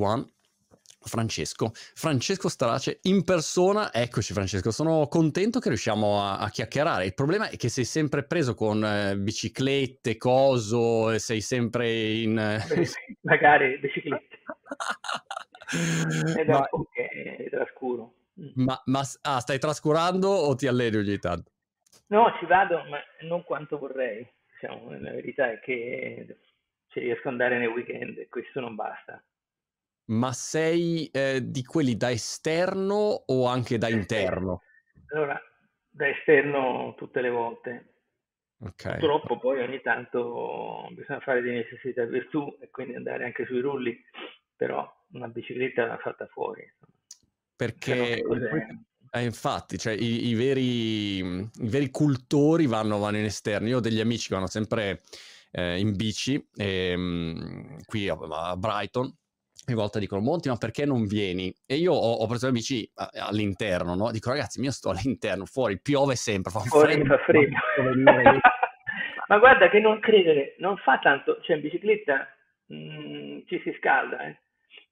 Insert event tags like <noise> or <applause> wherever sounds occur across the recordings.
One. Francesco, Francesco Starace in persona, eccoci Francesco, sono contento che riusciamo a, a chiacchierare, il problema è che sei sempre preso con eh, biciclette, coso, sei sempre in... Magari biciclette. è <laughs> da ma, che trascuro. Ma, ma ah, stai trascurando o ti alleni ogni tanto? No, ci vado, ma non quanto vorrei. Diciamo, la verità è che ci riesco ad andare nei weekend e questo non basta. Ma sei eh, di quelli da esterno o anche da interno? Allora, da esterno tutte le volte. Okay. Purtroppo poi ogni tanto bisogna fare di necessità virtù e quindi andare anche sui rulli, però una bicicletta va fatta fuori. Perché eh, infatti, cioè, i, i, veri, i, veri, cultori vanno, vanno, in esterno. Io ho degli amici che vanno sempre eh, in bici, e, um, qui a, a Brighton, ogni volta dicono Monti ma perché non vieni? E io ho, ho preso le bici all'interno, no? Dico ragazzi, io sto <laughs> all'interno, fuori piove sempre, fa fuori freddo. Fa freddo. <laughs> ma guarda che non credere, non fa tanto, cioè in bicicletta mh, mm, ci si scalda, eh.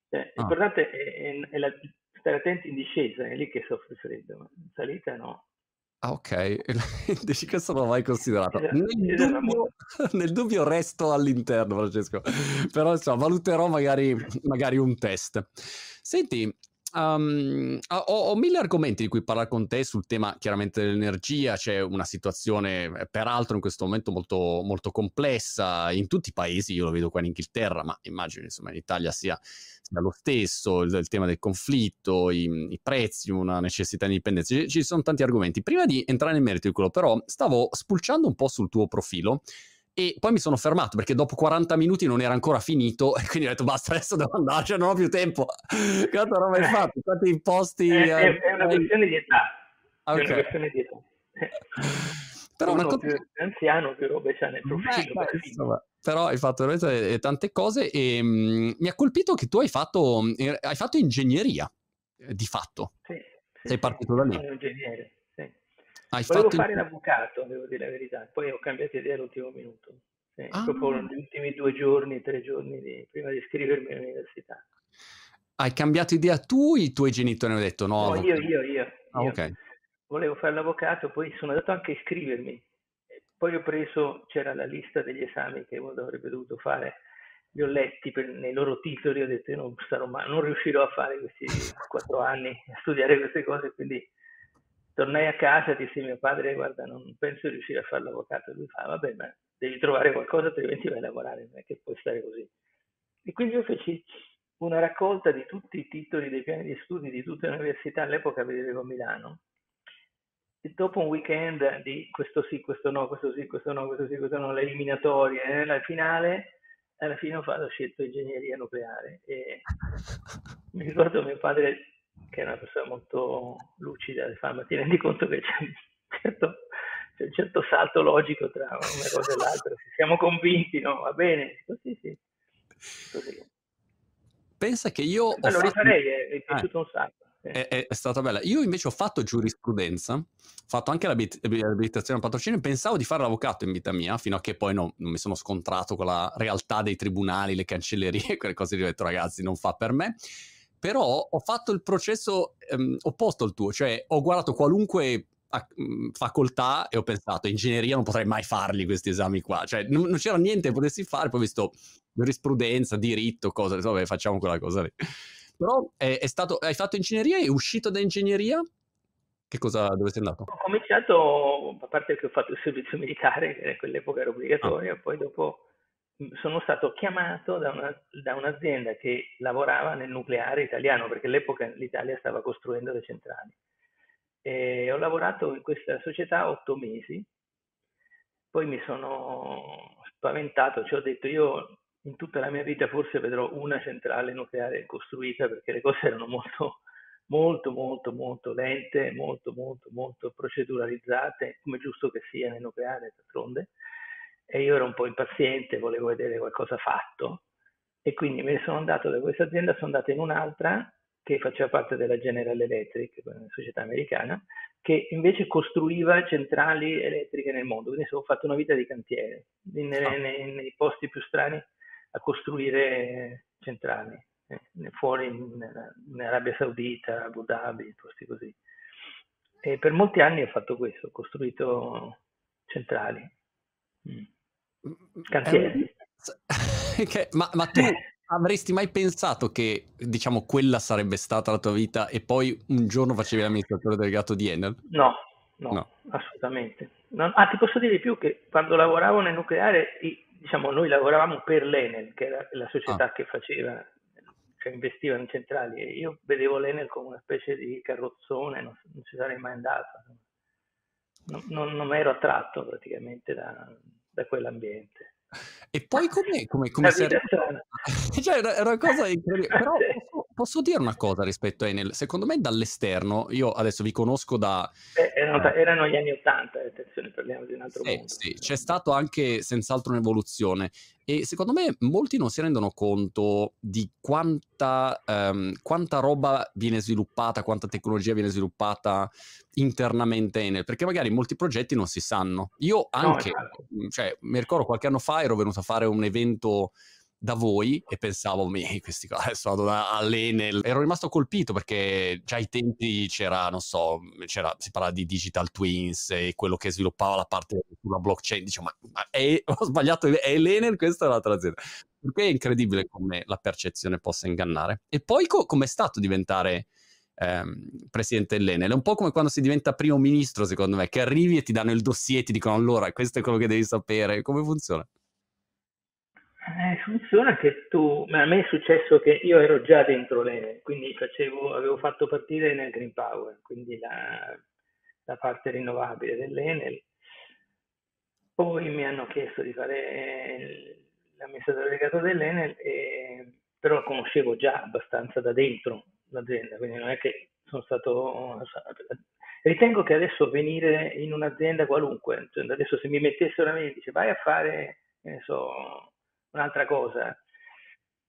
Cioè, ah. L'importante è, è, è la, stare attenti in discesa, è lì che soffre freddo, ma in salita no. Ah, ok, <laughs> dici questo non l'ho mai considerato. Nel dubbio, <laughs> nel dubbio, resto all'interno, Francesco. Però insomma, valuterò magari, magari un test. Senti, Um, ho, ho, mille argomenti di cui parlare con te sul tema chiaramente dell'energia, c'è una situazione eh, peraltro in questo momento molto, molto complessa in tutti i paesi, io lo vedo qua in Inghilterra, ma immagino insomma in Italia sia, sia lo stesso, il, il, tema del conflitto, i, i, prezzi, una necessità di indipendenza, ci, ci sono tanti argomenti. Prima di entrare nel merito di quello però stavo spulciando un po' sul tuo profilo e poi mi sono fermato perché dopo 40 minuti non era ancora finito <laughs> e quindi ho detto basta adesso devo andare, cioè non ho più tempo. <laughs> Quanta roba hai fatto? Quanti imposti? È, è, è una questione di età. Okay. È una questione di età. <laughs> Però Uno una cosa... più anziano più robe c'è nel profilo. Beh, insomma, però hai fatto veramente tante cose e mh, mi ha colpito che tu hai fatto, eh, hai fatto ingegneria, eh, di fatto. Sì, sì, Sei partito da lì. Sono ingegnere. Hai Volevo fare l'avvocato, devo dire la verità, poi ho cambiato idea all'ultimo minuto. Sì, ah. Proprio negli ultimi due giorni, tre giorni di, prima di iscrivermi all'università. Hai cambiato idea tu i tuoi genitori hanno detto no? no io, io, io. Ah, io. Okay. Volevo fare l'avvocato, poi sono andato anche a iscrivermi. Poi ho preso, c'era la lista degli esami che uno avrebbe dovuto fare, li ho letti per, nei loro titoli, ho detto io non, starò mai, non riuscirò a fare questi <laughs> quattro anni, a studiare queste cose, quindi tornai a casa e dissi a mio padre guarda non penso di riuscire a fare l'avvocato. Lui fa vabbè ma devi trovare qualcosa altrimenti vai a lavorare non è che puoi stare così. E quindi io feci una raccolta di tutti i titoli dei piani di studi di tutte le università all'epoca vivevo a Milano. E dopo un weekend di questo sì, questo no, questo sì, questo no, questo sì, questo no, le eliminatorie, eh, la finale, alla fine ho, fatto, ho scelto ingegneria nucleare e <laughs> mi ricordo mio padre che è una persona molto lucida, ma ti <laughs> rendi conto che c'è un certo, c'è un certo salto logico tra una cosa e <laughs> l'altra, se siamo convinti, no? Va bene, così sì. Così. Pensa che io... Ma lo fatto... rifarei, è, è piaciuto ah. un sacco. È, è, è, stata bella. Io invece ho fatto giurisprudenza, ho fatto anche l'abilitazione al patrocinio, pensavo di fare l'avvocato in vita mia, fino a che poi no, non mi sono scontrato con la realtà dei tribunali, le cancellerie, <laughs> quelle cose ho detto ragazzi non fa per me però ho fatto il processo ehm, opposto al tuo, cioè ho guardato qualunque mm, facoltà e ho pensato ingegneria non potrei mai farli questi esami qua, cioè non, non c'era niente che potessi fare, poi ho visto giurisprudenza, diritto, cose, vabbè facciamo quella cosa lì. Però è, è stato, hai fatto ingegneria e uscito da ingegneria? Che cosa, dove sei andato? Ho cominciato, a parte che ho fatto il servizio militare, che a quell'epoca era obbligatorio, ah. poi dopo sono stato chiamato da, una, da, un'azienda che lavorava nel nucleare italiano, perché all'epoca l'Italia stava costruendo le centrali. E ho lavorato in questa società otto mesi, poi mi sono spaventato, ci ho detto io in tutta la mia vita forse vedrò una centrale nucleare costruita perché le cose erano molto, molto, molto, molto lente, molto, molto, molto proceduralizzate, come giusto che sia nel nucleare d'altronde e io ero un po' impaziente, volevo vedere qualcosa fatto e quindi me ne sono andato da questa azienda, sono andato in un'altra che faceva parte della General Electric, una società americana, che invece costruiva centrali elettriche nel mondo, quindi ho fatto una vita di cantiere, nei, nei, nei posti più strani a costruire centrali. eh, fuori in, in, Arabia Saudita, Abu Dhabi, posti così. E per molti anni ho fatto questo, ho costruito centrali, mm. Cantieri. <laughs> Ma, ma, tu avresti mai pensato che, diciamo, quella sarebbe stata la tua vita e poi un giorno facevi l'amministratore delegato di Enel? No, no, no. assolutamente. Non, ah, ti posso dire di più che quando lavoravo nel nucleare, diciamo, noi lavoravamo per l'Enel, che era la società ah. che faceva, cioè investiva in centrali, e io vedevo l'Enel come una specie di carrozzone, non, non ci sarei mai andato. Non, non, non ero attratto praticamente da, da quell'ambiente. E poi come, come, come sei <laughs> cioè, era una cosa incredibile. Però <laughs> posso, dire una cosa rispetto a Enel. Secondo me dall'esterno, io adesso vi conosco da... Eh, erano, eh, erano, gli anni Ottanta, attenzione, parliamo di un altro sì, mondo. Sì, c'è stato anche senz'altro un'evoluzione. E secondo me molti non si rendono conto di quanta, um, quanta roba viene sviluppata, quanta tecnologia viene sviluppata internamente Enel, perché magari molti progetti non si sanno. Io anche, no, cioè, mi ricordo qualche anno fa ero venuto a fare un evento da voi e pensavo, mi, questi qua adesso vado all'Enel. Ero rimasto colpito perché già ai tempi c'era, non so, c'era, si parla di digital twins e quello che sviluppava la parte sulla blockchain. Dicevo, ma, ma è, <laughs> ho sbagliato, è l'Enel, questa è un'altra azienda. Perché è incredibile come la percezione possa ingannare. E poi co- com'è stato diventare ehm, presidente dell'Enel? È un po' come quando si diventa primo ministro, secondo me, che arrivi e ti danno il dossier e ti dicono allora, questo è quello che devi sapere. Come funziona? Eh, funziona che tu, a me è successo che io ero già dentro l'Enel, quindi facevo, avevo fatto partire nel Green Power, quindi la, la parte rinnovabile dell'Enel. Poi mi hanno chiesto di fare l'amministratore delegato dell'Enel, e, però conoscevo già abbastanza da dentro l'azienda, quindi non è che sono stato... Ritengo che adesso venire in un'azienda qualunque, cioè adesso se mi mettessero a me e dice vai a fare, ne so, un'altra cosa,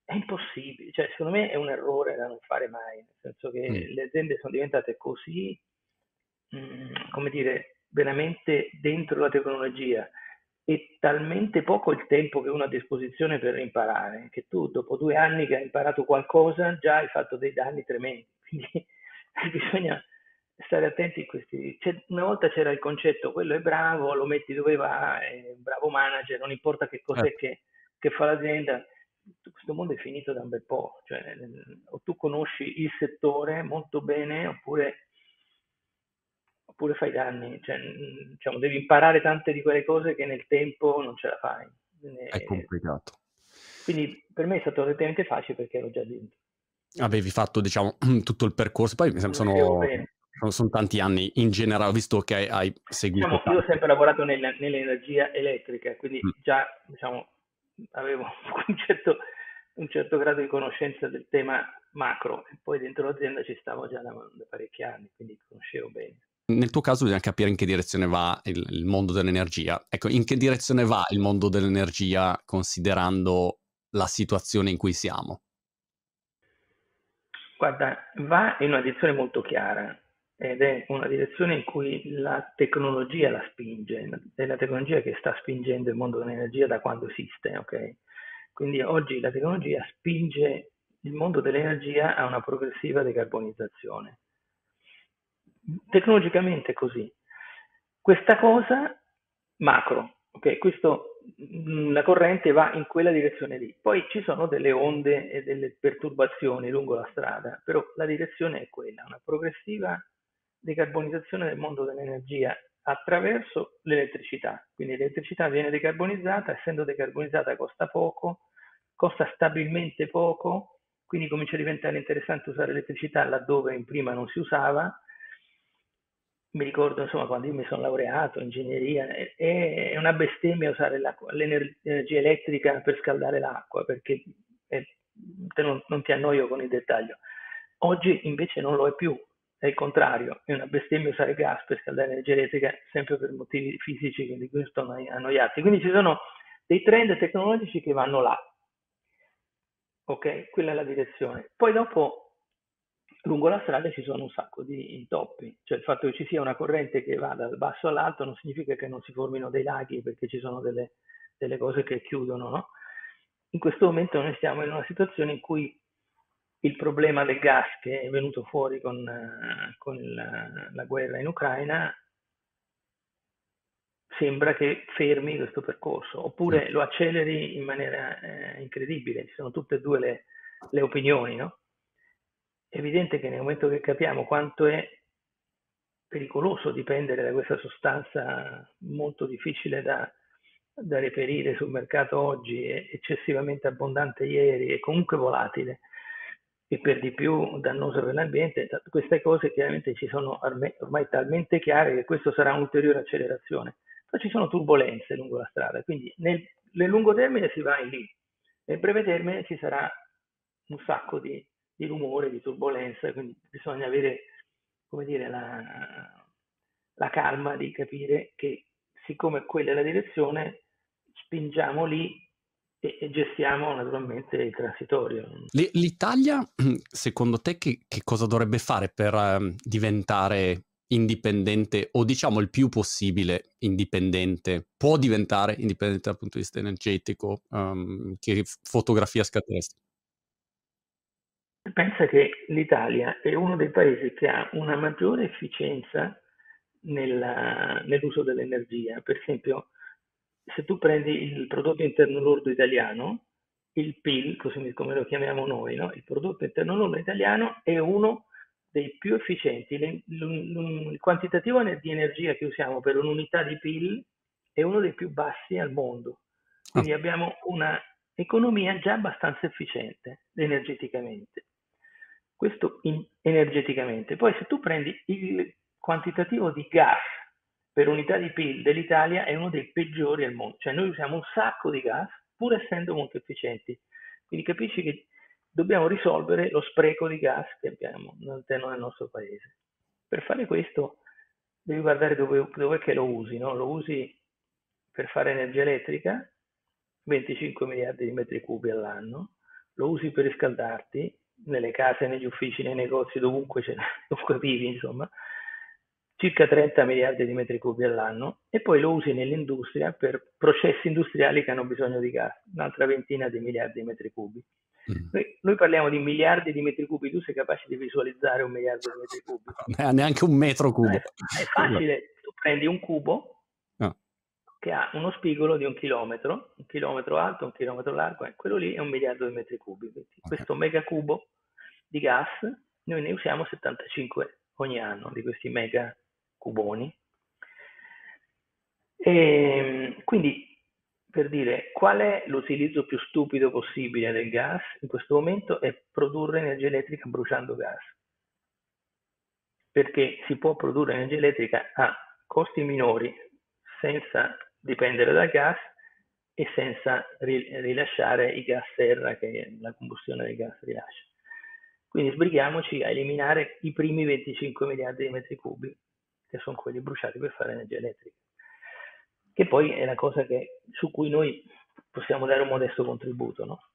è impossibile, cioè secondo me è un errore da non fare mai, nel senso che mm. le aziende sono diventate così, mh, mm, come dire, veramente dentro la tecnologia e talmente poco il tempo che uno ha a disposizione per imparare, che tu dopo due anni che hai imparato qualcosa già hai fatto dei danni tremendi, <laughs> quindi bisogna stare attenti in questi... C'è, una volta c'era il concetto, quello è bravo, lo metti dove va, è un bravo manager, non importa che cos'è eh. che che fa l'azienda, questo mondo è finito da un bel po', cioè o tu conosci il settore molto bene oppure, oppure fai danni, cioè, diciamo, devi imparare tante di quelle cose che nel tempo non ce la fai. È complicato. Quindi per me è stato relativamente facile perché ero già dentro. Avevi fatto, diciamo, <clears throat> tutto il percorso, poi sono, sono, sono, tanti anni in generale, visto che hai seguito. Diciamo, io ho sempre lavorato nel, nell'energia elettrica, quindi mm. già diciamo, avevo <laughs> un certo, un certo grado di conoscenza del tema macro e poi dentro l'azienda ci stavo già da, da parecchi anni, quindi conoscevo bene. Nel tuo caso bisogna capire in che direzione va il, il, mondo dell'energia. Ecco, in che direzione va il mondo dell'energia considerando la situazione in cui siamo? Guarda, va in una direzione molto chiara ed è una direzione in cui la tecnologia la spinge, è la tecnologia che sta spingendo il mondo dell'energia da quando esiste, ok? Quindi oggi la tecnologia spinge il mondo dell'energia a una progressiva decarbonizzazione. Tecnologicamente è così. Questa cosa macro, ok? Questo, mm, la corrente va in quella direzione lì. Poi ci sono delle onde e delle perturbazioni lungo la strada, però la direzione è quella, una progressiva decarbonizzazione del mondo dell'energia attraverso l'elettricità. Quindi l'elettricità viene decarbonizzata, essendo decarbonizzata costa poco, costa stabilmente poco, quindi comincia a diventare interessante usare l'elettricità laddove in prima non si usava. Mi ricordo insomma quando io mi sono laureato in ingegneria, è una bestemmia usare l'energia elettrica per scaldare l'acqua perché è, non, non ti annoio con il dettaglio. Oggi invece non lo è più, il contrario, è una bestemmia usare gas per scaldare l'energia elettrica sempre per motivi fisici che di cui sono annoiati. Quindi ci sono dei trend tecnologici che vanno là. Ok, quella è la direzione. Poi dopo lungo la strada ci sono un sacco di intoppi, cioè il fatto che ci sia una corrente che va dal basso all'alto non significa che non si formino dei laghi perché ci sono delle, delle cose che chiudono, no? In questo momento noi stiamo in una situazione in cui il problema del gas che è venuto fuori con, con la, la guerra in Ucraina sembra che fermi questo percorso, oppure lo acceleri in maniera eh, incredibile. Ci sono tutte e due le, le opinioni, no? È evidente che nel momento che capiamo quanto è pericoloso dipendere da questa sostanza molto difficile da, da reperire sul mercato oggi, eccessivamente abbondante ieri e comunque volatile, e per di più dannosa per l'ambiente, queste cose chiaramente ci sono ormai talmente chiare che questo sarà un'ulteriore accelerazione. Poi ci sono turbulenze lungo la strada, quindi nel, nel lungo termine si va in lì, nel breve termine ci sarà un sacco di, di rumore, di turbulenza, quindi bisogna avere, come dire, la, la calma di capire che siccome quella è la direzione, spingiamo lì e, gestiamo naturalmente il transitorio. L'Italia, <clears throat> secondo te, che, che cosa dovrebbe fare per uh, diventare indipendente o diciamo il più possibile indipendente? Può diventare indipendente dal punto di vista energetico? Um, che fotografia scatteresti? Pensa che l'Italia è uno dei paesi che ha una maggiore efficienza nella, nell'uso dell'energia. Per esempio, se tu prendi il prodotto interno lordo italiano, il PIL, così come lo chiamiamo noi, no? il prodotto interno lordo italiano è uno dei più efficienti. il quantitativo di energia che usiamo per un'unità di PIL è uno dei più bassi al mondo. Quindi ah. abbiamo un'economia già abbastanza efficiente energeticamente. Questo in, energeticamente. Poi se tu prendi il quantitativo di gas per unità di PIL dell'Italia è uno dei peggiori al mondo, cioè noi usiamo un sacco di gas pur essendo molto efficienti. Quindi capisci che dobbiamo risolvere lo spreco di gas che abbiamo all'interno del nostro paese. Per fare questo devi guardare dove, dove che lo usi, no? lo usi per fare energia elettrica, 25 miliardi di metri cubi all'anno, lo usi per riscaldarti nelle case, negli uffici, nei negozi, dovunque, <laughs> dovunque vivi, insomma, circa 30 miliardi di metri cubi all'anno e poi lo usi nell'industria per processi industriali che hanno bisogno di gas, un'altra ventina di miliardi di metri cubi. Mm. Noi, noi, parliamo di miliardi di metri cubi, tu sei capace di visualizzare un miliardo di metri cubi? Neanche un metro cubo. È, è facile, tu prendi un cubo no. che ha uno spigolo di un chilometro, un chilometro alto, un chilometro largo, e quello lì è un miliardo di metri cubi. Okay. Questo megacubo di gas, noi ne usiamo 75 ogni anno di questi mega cuboni. E, ehm, quindi, per dire, qual è l'utilizzo più stupido possibile del gas in questo momento è produrre energia elettrica bruciando gas. Perché si può produrre energia elettrica a costi minori senza dipendere dal gas e senza rilasciare i gas serra che la combustione del gas rilascia. Quindi sbrighiamoci a eliminare i primi 25 miliardi di metri cubi che sono quelli bruciati per fare energia elettrica, che poi è la cosa che, su cui noi possiamo dare un modesto contributo. No?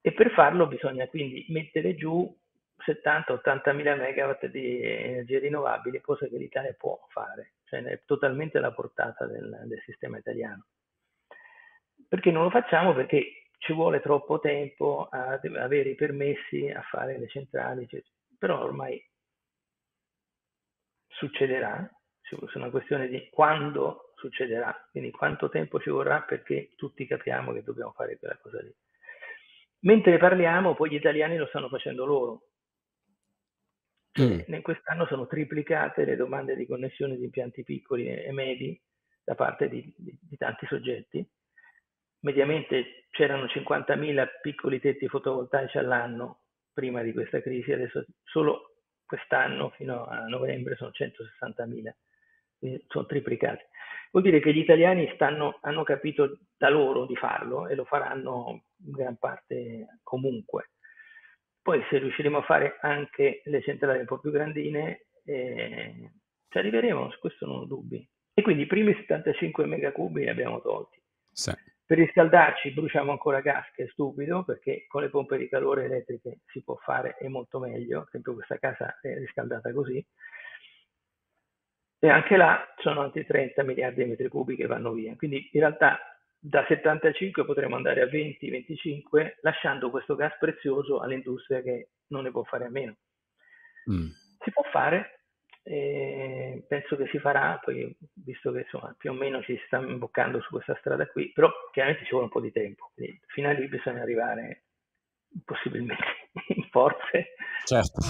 E per farlo bisogna quindi mettere giù 70-80 mila megawatt di energie rinnovabili, cosa che l'Italia può fare, cioè è totalmente alla portata del, del sistema italiano. Perché non lo facciamo? Perché ci vuole troppo tempo a avere i permessi, a fare le centrali, eccetera. però ormai succederà, è una questione di quando succederà, quindi quanto tempo ci vorrà perché tutti capiamo che dobbiamo fare quella cosa lì. Mentre parliamo, poi gli italiani lo stanno facendo loro. Mm. Quest'anno sono triplicate le domande di connessione di impianti piccoli e medi da parte di, di, di tanti soggetti. Mediamente c'erano 50.000 piccoli tetti fotovoltaici all'anno prima di questa crisi, adesso solo quest'anno fino a novembre sono 160.000, quindi sono triplicati. Vuol dire che gli italiani stanno, hanno capito da loro di farlo e lo faranno in gran parte comunque. Poi se riusciremo a fare anche le centrali un po' più grandine, eh, ci arriveremo, su questo non ho dubbi. E quindi i primi 75 megacubi li abbiamo tolti. Sì. Per riscaldarci bruciamo ancora gas, che è stupido, perché con le pompe di calore elettriche si può fare e molto meglio. Per esempio questa casa è riscaldata così. E anche là sono altri 30 miliardi di metri cubi che vanno via. Quindi in realtà da 75 potremo andare a 20-25 lasciando questo gas prezioso all'industria che non ne può fare a meno. Mm. Si può fare, eh, penso che si farà, poi visto che insomma più o meno ci sta imboccando su questa strada qui, però chiaramente ci vuole un po' di tempo, quindi fino a lì bisogna arrivare possibilmente <laughs> in forze. Certo,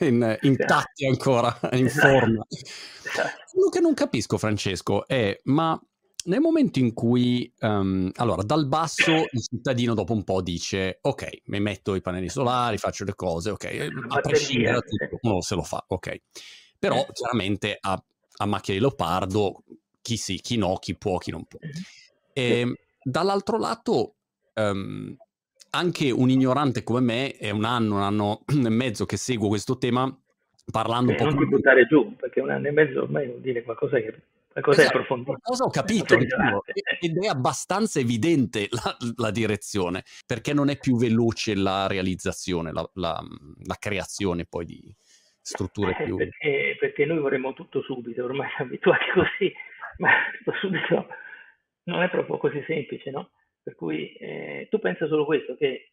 <laughs> in, intatti ancora, in esatto. forma. Esatto. Quello che non capisco, Francesco, è ma nel momento in cui, um, allora, dal basso il cittadino dopo un po' dice, ok, mi metto i pannelli solari, faccio le cose, ok, a prescindere da tutto, uno se lo fa, ok. Però eh. chiaramente a, a macchia di leopardo, chi sì, chi no, chi può, chi non può. E, ehm, dall'altro lato, um, anche un ignorante come me, è un anno, un anno e mezzo che seguo questo tema, parlando un po' Non ti buttare giù, perché un anno e mezzo ormai vuol dire qualcosa che Qualcosa esatto, approfondito. Cosa ho capito ed è abbastanza evidente la, la, direzione, perché non è più veloce la realizzazione, la, la, la creazione poi di strutture eh, più... Perché, perché, noi vorremmo tutto subito, ormai siamo abituati <laughs> così, ma tutto subito non è proprio così semplice, no? Per cui eh, tu pensa solo questo, che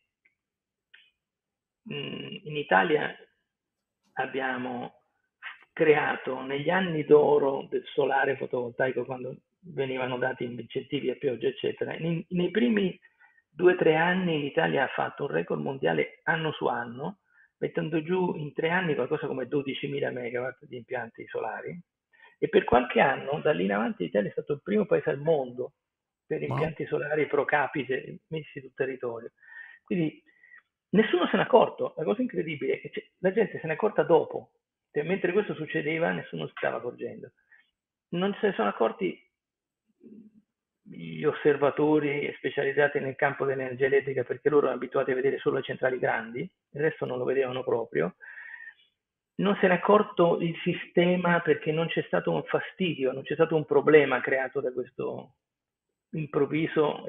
mh, mm, in Italia abbiamo creato negli anni d'oro del solare fotovoltaico, quando venivano dati incentivi a pioggia, eccetera, nei, nei primi due o tre anni l'Italia ha fatto un record mondiale anno su anno, mettendo giù in tre anni qualcosa come 12.000 megawatt di impianti solari e per qualche anno da lì in avanti l'Italia è stato il primo paese al mondo per impianti solari pro capite messi sul territorio. Quindi nessuno se n'è accorto, la cosa incredibile è che la gente se n'è accorta dopo, cioè, mentre questo succedeva, nessuno si stava accorgendo. Non se ne sono accorti gli osservatori specializzati nel campo dell'energia elettrica perché loro erano abituati a vedere solo le centrali grandi, il resto non lo vedevano proprio. Non se ne è accorto il sistema perché non c'è stato un fastidio, non c'è stato un problema creato da, da questa improvvisa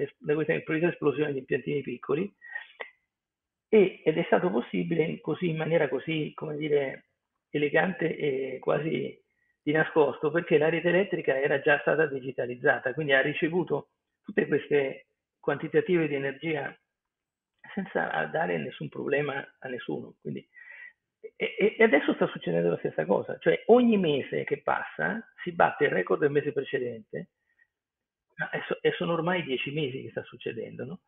esplosione di impiantini piccoli e, ed è stato possibile così in maniera così, come dire, elegante e quasi di nascosto perché la rete elettrica era già stata digitalizzata, quindi ha ricevuto tutte queste quantitative di energia senza dare nessun problema a nessuno. Quindi, e, e, adesso sta succedendo la stessa cosa, cioè ogni mese che passa si batte il record del mese precedente, e, sono ormai dieci mesi che sta succedendo, no?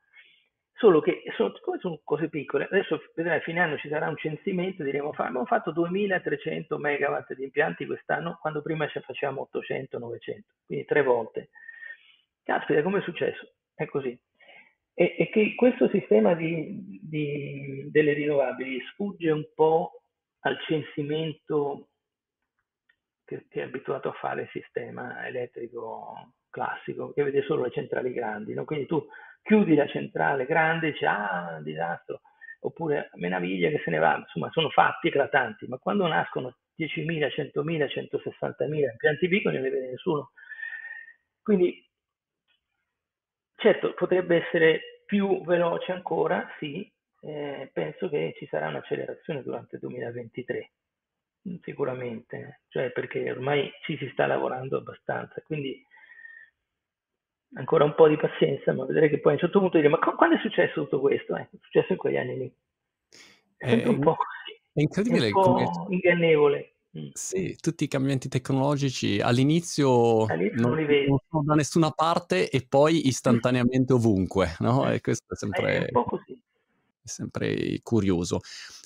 Solo che sono, sono cose piccole, adesso vedrai fine anno ci sarà un censimento, diremo abbiamo fatto 2300 megawatt di impianti quest'anno, quando prima ci facciamo 800-900, quindi tre volte. Caspita, come è successo? È così. E, e che questo sistema di, di, delle rinnovabili sfugge un po' al censimento che, che, è abituato a fare il sistema elettrico classico, che vede solo le centrali grandi. No? Quindi tu chiudi la centrale grande e dici ah, disastro, oppure menaviglia che se ne va, insomma sono fatti eclatanti, ma quando nascono 10.000, 100.000, 160.000 impianti piccoli non ne vede nessuno. Quindi certo potrebbe essere più veloce ancora, sì, eh, penso che ci sarà un'accelerazione durante il 2023, sicuramente, cioè perché ormai ci si sta lavorando abbastanza, quindi ancora un po' di pazienza, ma vedrei che poi a un certo punto dire ma quando è successo tutto questo? Eh, è successo in quegli anni lì. È, è un po' <laughs> così. È incredibile. È un po' come... ingannevole. Mm. Sì, tutti i cambiamenti tecnologici all'inizio, all'inizio non, non, sono da nessuna parte e poi <laughs> istantaneamente ovunque, no? E questo è sempre, è, è sempre curioso.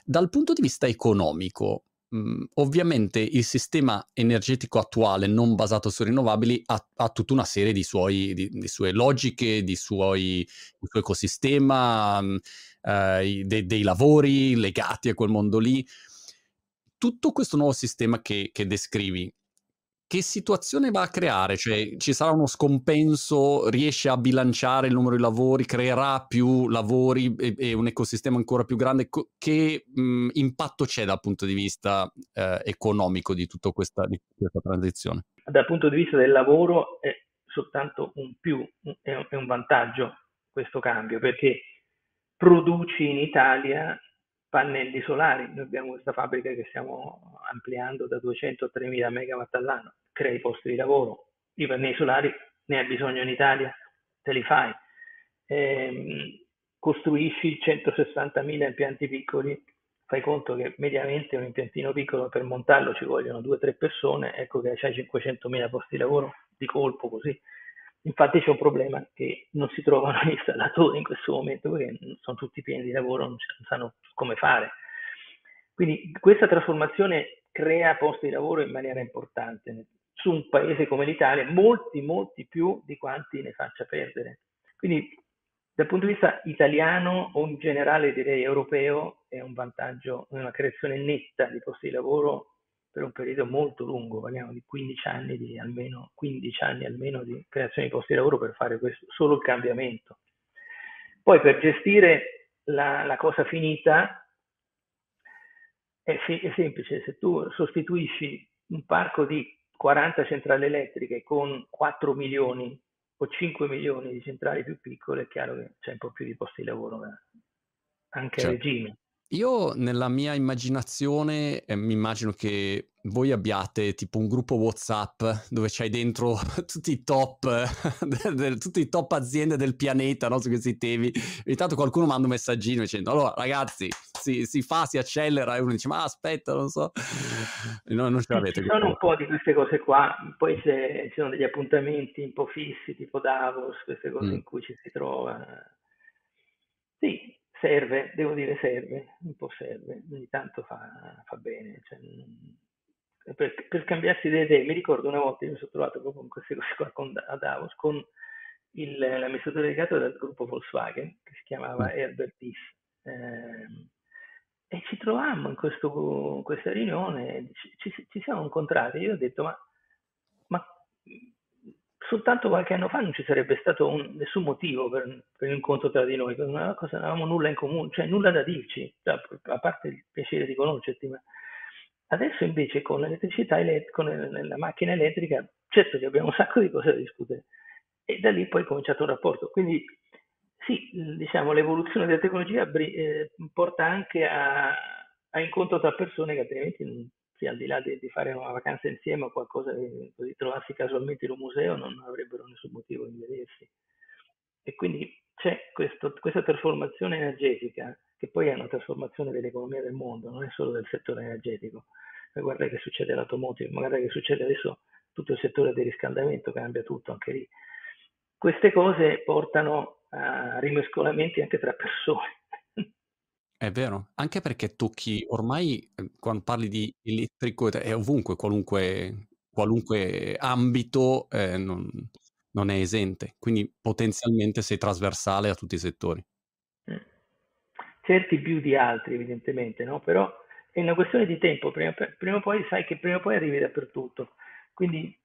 Dal punto di vista economico, Mhmm, ovviamente il sistema energetico attuale non basato su rinnovabili ha, ha tutta una serie di, suoi, di, di sue logiche, di suoi, suo ecosistema, mh, eh, de, dei lavori legati a quel mondo lì. Tutto questo nuovo sistema che, che descrivi, che situazione va a creare? Cioè, ci sarà uno scompenso, riesce a bilanciare il numero di lavori, creerà più lavori e, e un ecosistema ancora più grande? Che mh, impatto c'è dal punto di vista eh, economico di tutta questa, di questa, transizione? Dal punto di vista del lavoro è soltanto un più, è un vantaggio questo cambio, perché produci in Italia pannelli solari. Noi abbiamo questa fabbrica che stiamo ampliando da 200 a 3000 megawatt all'anno, crei posti di lavoro. I pannelli solari ne hai bisogno in Italia, te li fai. ehm, costruisci 160.000 impianti piccoli, fai conto che mediamente un impiantino piccolo per montarlo ci vogliono 2-3 persone, ecco che hai 500.000 posti di lavoro di colpo così. Infatti c'è un problema che non si trovano gli installatori in questo momento perché sono tutti pieni di lavoro, non sanno come fare. Quindi questa trasformazione crea posti di lavoro in maniera importante su un paese come l'Italia, molti, molti più di quanti ne faccia perdere. Quindi dal punto di vista italiano o in generale direi europeo è un vantaggio, una creazione netta di posti di lavoro per un periodo molto lungo, parliamo di 15 anni di almeno, 15 anni almeno di creazione di posti di lavoro per fare questo, solo il cambiamento. Poi per gestire la, la cosa finita è, è semplice, se tu sostituisci un parco di 40 centrali elettriche con 4 milioni o 5 milioni di centrali più piccole, è chiaro che c'è un po' più di posti di lavoro anche certo. a regime. Io nella mia immaginazione eh, mi immagino che voi abbiate tipo un gruppo WhatsApp dove c'hai dentro <laughs> tutti i top, <laughs> del, del, tutti i top aziende del pianeta no, su questi temi. Ogni tanto qualcuno manda un messaggino dicendo: Allora, ragazzi, si, si, fa, si accelera, e uno dice: Ma aspetta, non so. No, non ce l'avete. Ci sono un po' di queste cose qua. Poi ci sono degli appuntamenti un po' fissi, tipo Davos, queste cose mm. in cui ci si trova. Sì, serve, devo dire serve, un po' serve, ogni tanto fa, fa bene. Cioè, per, per, cambiarsi le idee, mi ricordo una volta, io mi sono trovato proprio con queste cose qua con, a Davos, con il, l'amministratore delegato del gruppo Volkswagen, che si chiamava mm. Herbert Diss, eh, e ci trovammo in, questo, in questa riunione, ci, ci, ci, siamo incontrati, io ho detto ma, ma soltanto qualche anno fa non ci sarebbe stato un, nessun motivo per, per l'incontro tra di noi, non avevamo nulla in comune, cioè nulla da dirci, a parte il piacere di conoscerti, ma adesso invece con l'elettricità, con la macchina elettrica, certo che abbiamo un sacco di cose da discutere e da lì poi è cominciato un rapporto. Quindi sì, diciamo, l'evoluzione della tecnologia eh, porta anche a, a incontro tra persone che altrimenti non, sì, al di là di, di, fare una vacanza insieme o qualcosa di, così trovarsi casualmente in un museo non avrebbero nessun motivo di vedersi. E quindi c'è questo, questa trasformazione energetica, che poi è una trasformazione dell'economia del mondo, non è solo del settore energetico. E guarda che succede all'automotive, guarda che succede adesso tutto il settore del riscaldamento, cambia tutto anche lì. Queste cose portano a rimescolamenti anche tra persone è vero, anche perché tocchi ormai, ehm, quando parli di elettrico è ovunque, qualunque qualunque ambito, ehm, non non è esente, quindi potenzialmente sei trasversale a tutti i settori. Mh. Certi più di altri evidentemente, no, però è una questione di tempo, prima prima o poi sai che prima o poi arrivi dappertutto. Quindi,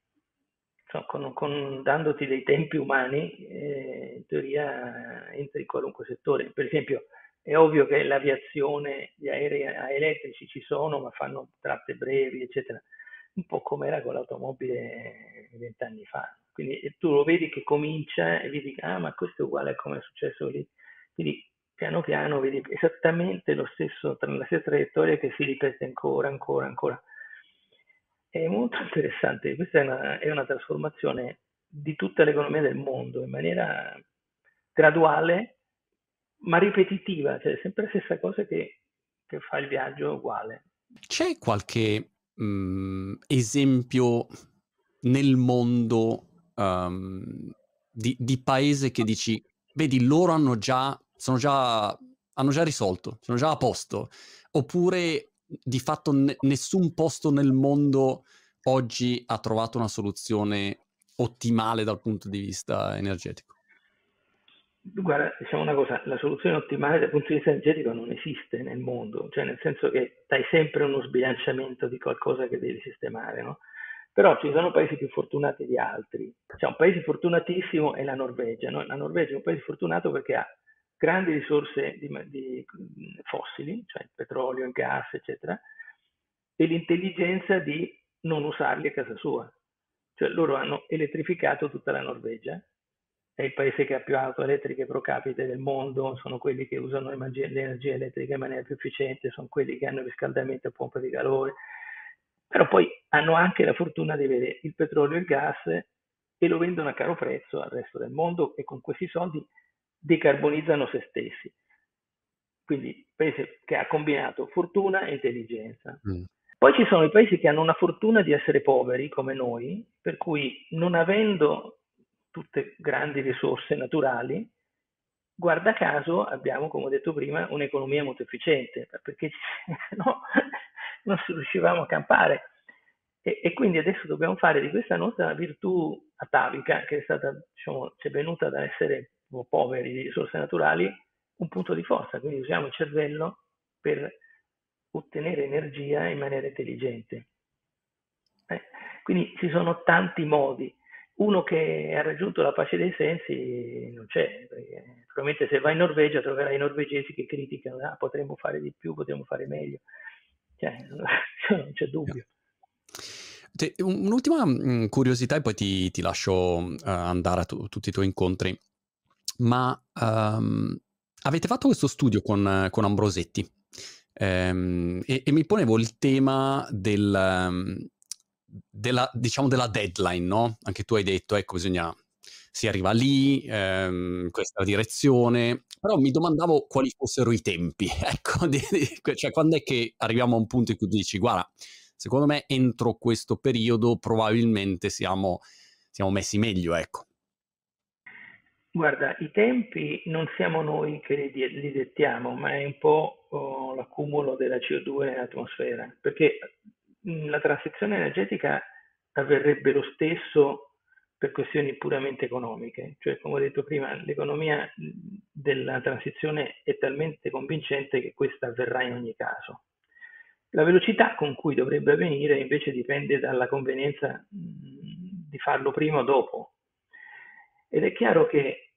so, con con dandoti dei tempi umani, ehm, in teoria entri in qualunque settore. Per esempio è ovvio che l'aviazione, gli aerei elettrici ci sono, ma fanno tratte brevi, eccetera, un po' come era con l'automobile vent'anni fa. Quindi tu lo vedi che comincia e vedi, ah, ma questo è uguale a come è successo lì. Quindi piano piano vedi esattamente lo stesso, la stessa traiettoria che si ripete ancora, ancora, ancora. È molto interessante, questa è una, è una trasformazione di tutta l'economia del mondo in maniera graduale ma ripetitiva, cioè sempre la stessa cosa che, che fa il viaggio uguale. C'è qualche mh, mhmm, esempio nel mondo um, di, di, paese che dici, vedi, loro hanno già, sono già, hanno già risolto, sono già a posto, oppure di fatto ne, nessun posto nel mondo oggi ha trovato una soluzione ottimale dal punto di vista energetico? Guarda, diciamo una cosa, la soluzione ottimale dal punto di vista energetico non esiste nel mondo, cioè nel senso che hai sempre uno sbilanciamento di qualcosa che devi sistemare, no? Però ci sono paesi più fortunati di altri. Cioè, un paese fortunatissimo è la Norvegia, no? La Norvegia è un paese fortunato perché ha grandi risorse di, di fossili, cioè il petrolio, il gas, eccetera, e l'intelligenza di non usarli a casa sua. Cioè loro hanno elettrificato tutta la Norvegia è il paese che ha più auto elettriche pro capite del mondo, sono quelli che usano l'energia elettrica in maniera più efficiente, sono quelli che hanno il riscaldamento a pompa di calore, però poi hanno anche la fortuna di avere il petrolio e il gas e lo vendono a caro prezzo al resto del mondo e con questi soldi decarbonizzano se stessi. Quindi paese che ha combinato fortuna e intelligenza. Mm. Poi ci sono i paesi che hanno una fortuna di essere poveri come noi, per cui non avendo tutte grandi risorse naturali, guarda caso abbiamo, come ho detto prima, un'economia molto efficiente, perché <laughs> no, non riuscivamo a campare. E, e, quindi adesso dobbiamo fare di questa nostra virtù atavica, che è stata, diciamo, ci è venuta da essere poveri di risorse naturali, un punto di forza. Quindi usiamo il cervello per ottenere energia in maniera intelligente. Eh, quindi ci sono tanti modi. Uno che ha raggiunto la pace dei sensi non c'è, perché probabilmente se vai in Norvegia troverai i norvegesi che criticano, ah, potremmo fare di più, potremmo fare meglio. Cioè, non c'è dubbio. Un'ultima mm, curiosità e poi ti, ti lascio uh, andare a tu, tutti i tuoi incontri. Ma um, avete fatto questo studio con, con Ambrosetti um, e, e, mi ponevo il tema del, um, della, diciamo della deadline, no? Anche tu hai detto, ecco, bisogna, si arriva lì, ehm, questa direzione, però mi domandavo quali fossero i tempi, <laughs> ecco, di, di, cioè quando è che arriviamo a un punto in cui dici, guarda, secondo me entro questo periodo probabilmente siamo, siamo messi meglio, ecco. Guarda, i tempi non siamo noi che li, li dettiamo, ma è un po' oh, l'accumulo della CO2 in atmosfera, perché la transizione energetica avverrebbe lo stesso per questioni puramente economiche, cioè come ho detto prima, l'economia della transizione è talmente convincente che questa avverrà in ogni caso. La velocità con cui dovrebbe avvenire invece dipende dalla convenienza di farlo prima o dopo. Ed è chiaro che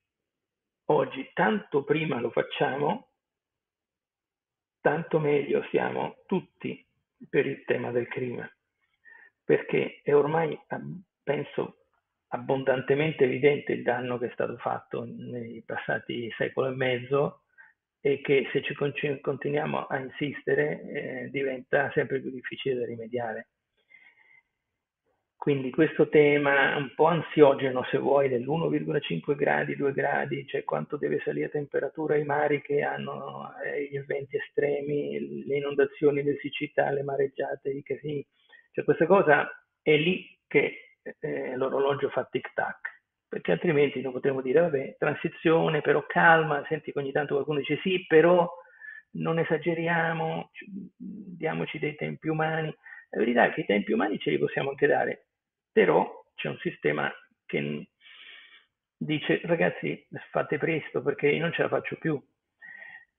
oggi tanto prima lo facciamo, tanto meglio siamo tutti per il tema del crimine, perché è ormai, penso, abbondantemente evidente il danno che è stato fatto nei passati secolo e mezzo e che se ci continuiamo a insistere eh, diventa sempre più difficile da rimediare. Quindi questo tema un po' ansiogeno, se vuoi, dell'1,5 gradi, 2 gradi, cioè quanto deve salire temperatura ai mari che hanno eh, gli eventi estremi, le inondazioni, le siccità, le mareggiate, i casini. Cioè questa cosa è lì che eh, l'orologio fa tic-tac, perché altrimenti non potremmo dire, vabbè, transizione, però calma, senti che ogni tanto qualcuno dice sì, però non esageriamo, diamoci dei tempi umani. La verità è che i tempi umani ce li possiamo anche dare, però c'è un sistema che dice ragazzi fate presto perché io non ce la faccio più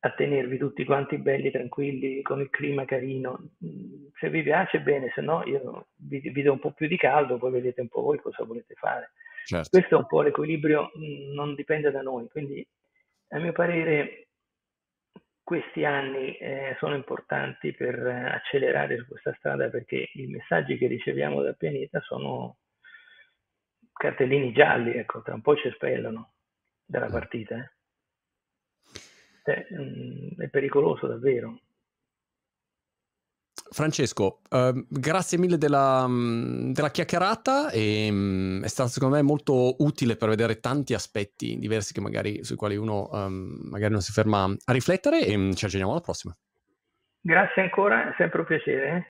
a tenervi tutti quanti belli, tranquilli, con il clima carino. Se vi piace bene, se no io vi, vi do un po' più di caldo, poi vedete un po' voi cosa volete fare. Certo. Questo è un po' l'equilibrio, non dipende da noi, quindi a mio parere questi anni eh, sono importanti per accelerare su questa strada perché i messaggi che riceviamo dal pianeta sono cartellini gialli, ecco, tra un po' ci espellano dalla partita. Eh. Cioè, mh, mm, è pericoloso davvero. Francesco, uh, grazie mille della, mm, della chiacchierata e um, è stato secondo me molto utile per vedere tanti aspetti diversi magari, sui quali uno um, magari non si ferma a riflettere e um, ci aggiorniamo alla prossima. Grazie ancora, è sempre un piacere. Eh.